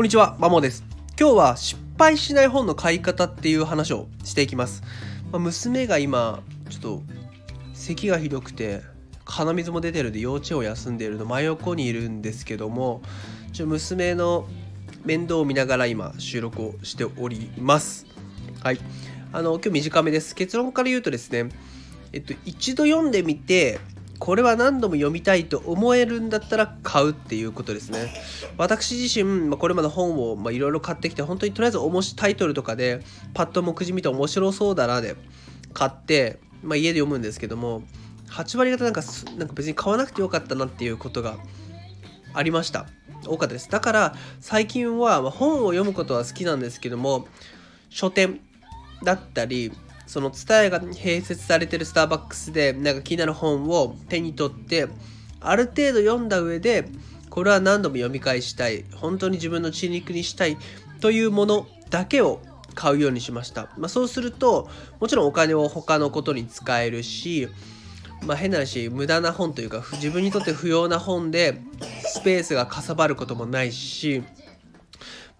こんにちは、マモです。今日は失敗しない本の買い方っていう話をしていきます。まあ、娘が今、ちょっと咳がひどくて、鼻水も出てるんで幼稚園を休んでいるの真横にいるんですけども、ちょ娘の面倒を見ながら今収録をしております。はい。あの、今日短めです。結論から言うとですね、えっと、一度読んでみて、これは何度も読みたいと思えるんだったら買うっていうことですね。私自身、まあ、これまで本をいろいろ買ってきて、本当にとりあえず面白タイトルとかでパッと目次見て面白そうだなで買って、まあ、家で読むんですけども、8割方なんかなんか別に買わなくてよかったなっていうことがありました。多かったです。だから最近は本を読むことは好きなんですけども、書店だったり、その伝えが併設されてるスターバックスでなんか気になる本を手に取ってある程度読んだ上でこれは何度も読み返したい。本当に自分の血肉にしたい。というものだけを買うようにしました、まあ、そうするともちろんお金を他のことに使えるしまあ変な話無駄な本というか自分にとって不要な本でスペースがかさばることもないし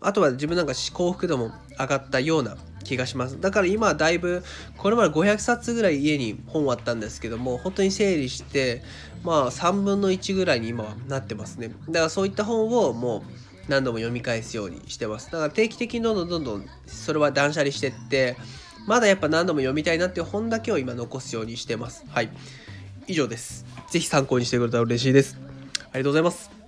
あとは自分なんか幸福度も上がったような気がします。だから今はだいぶ、これまで500冊ぐらい家に本はあったんですけども、本当に整理して、まあ3分の1ぐらいに今はなってますね。だからそういった本をもう何度も読み返すようにしてます。だから定期的にどんどんどんどんそれは断捨離してって、まだやっぱ何度も読みたいなっていう本だけを今残すようにしてます。はい。以上です。是非参考にしてくれたら嬉しいです。ありがとうございます。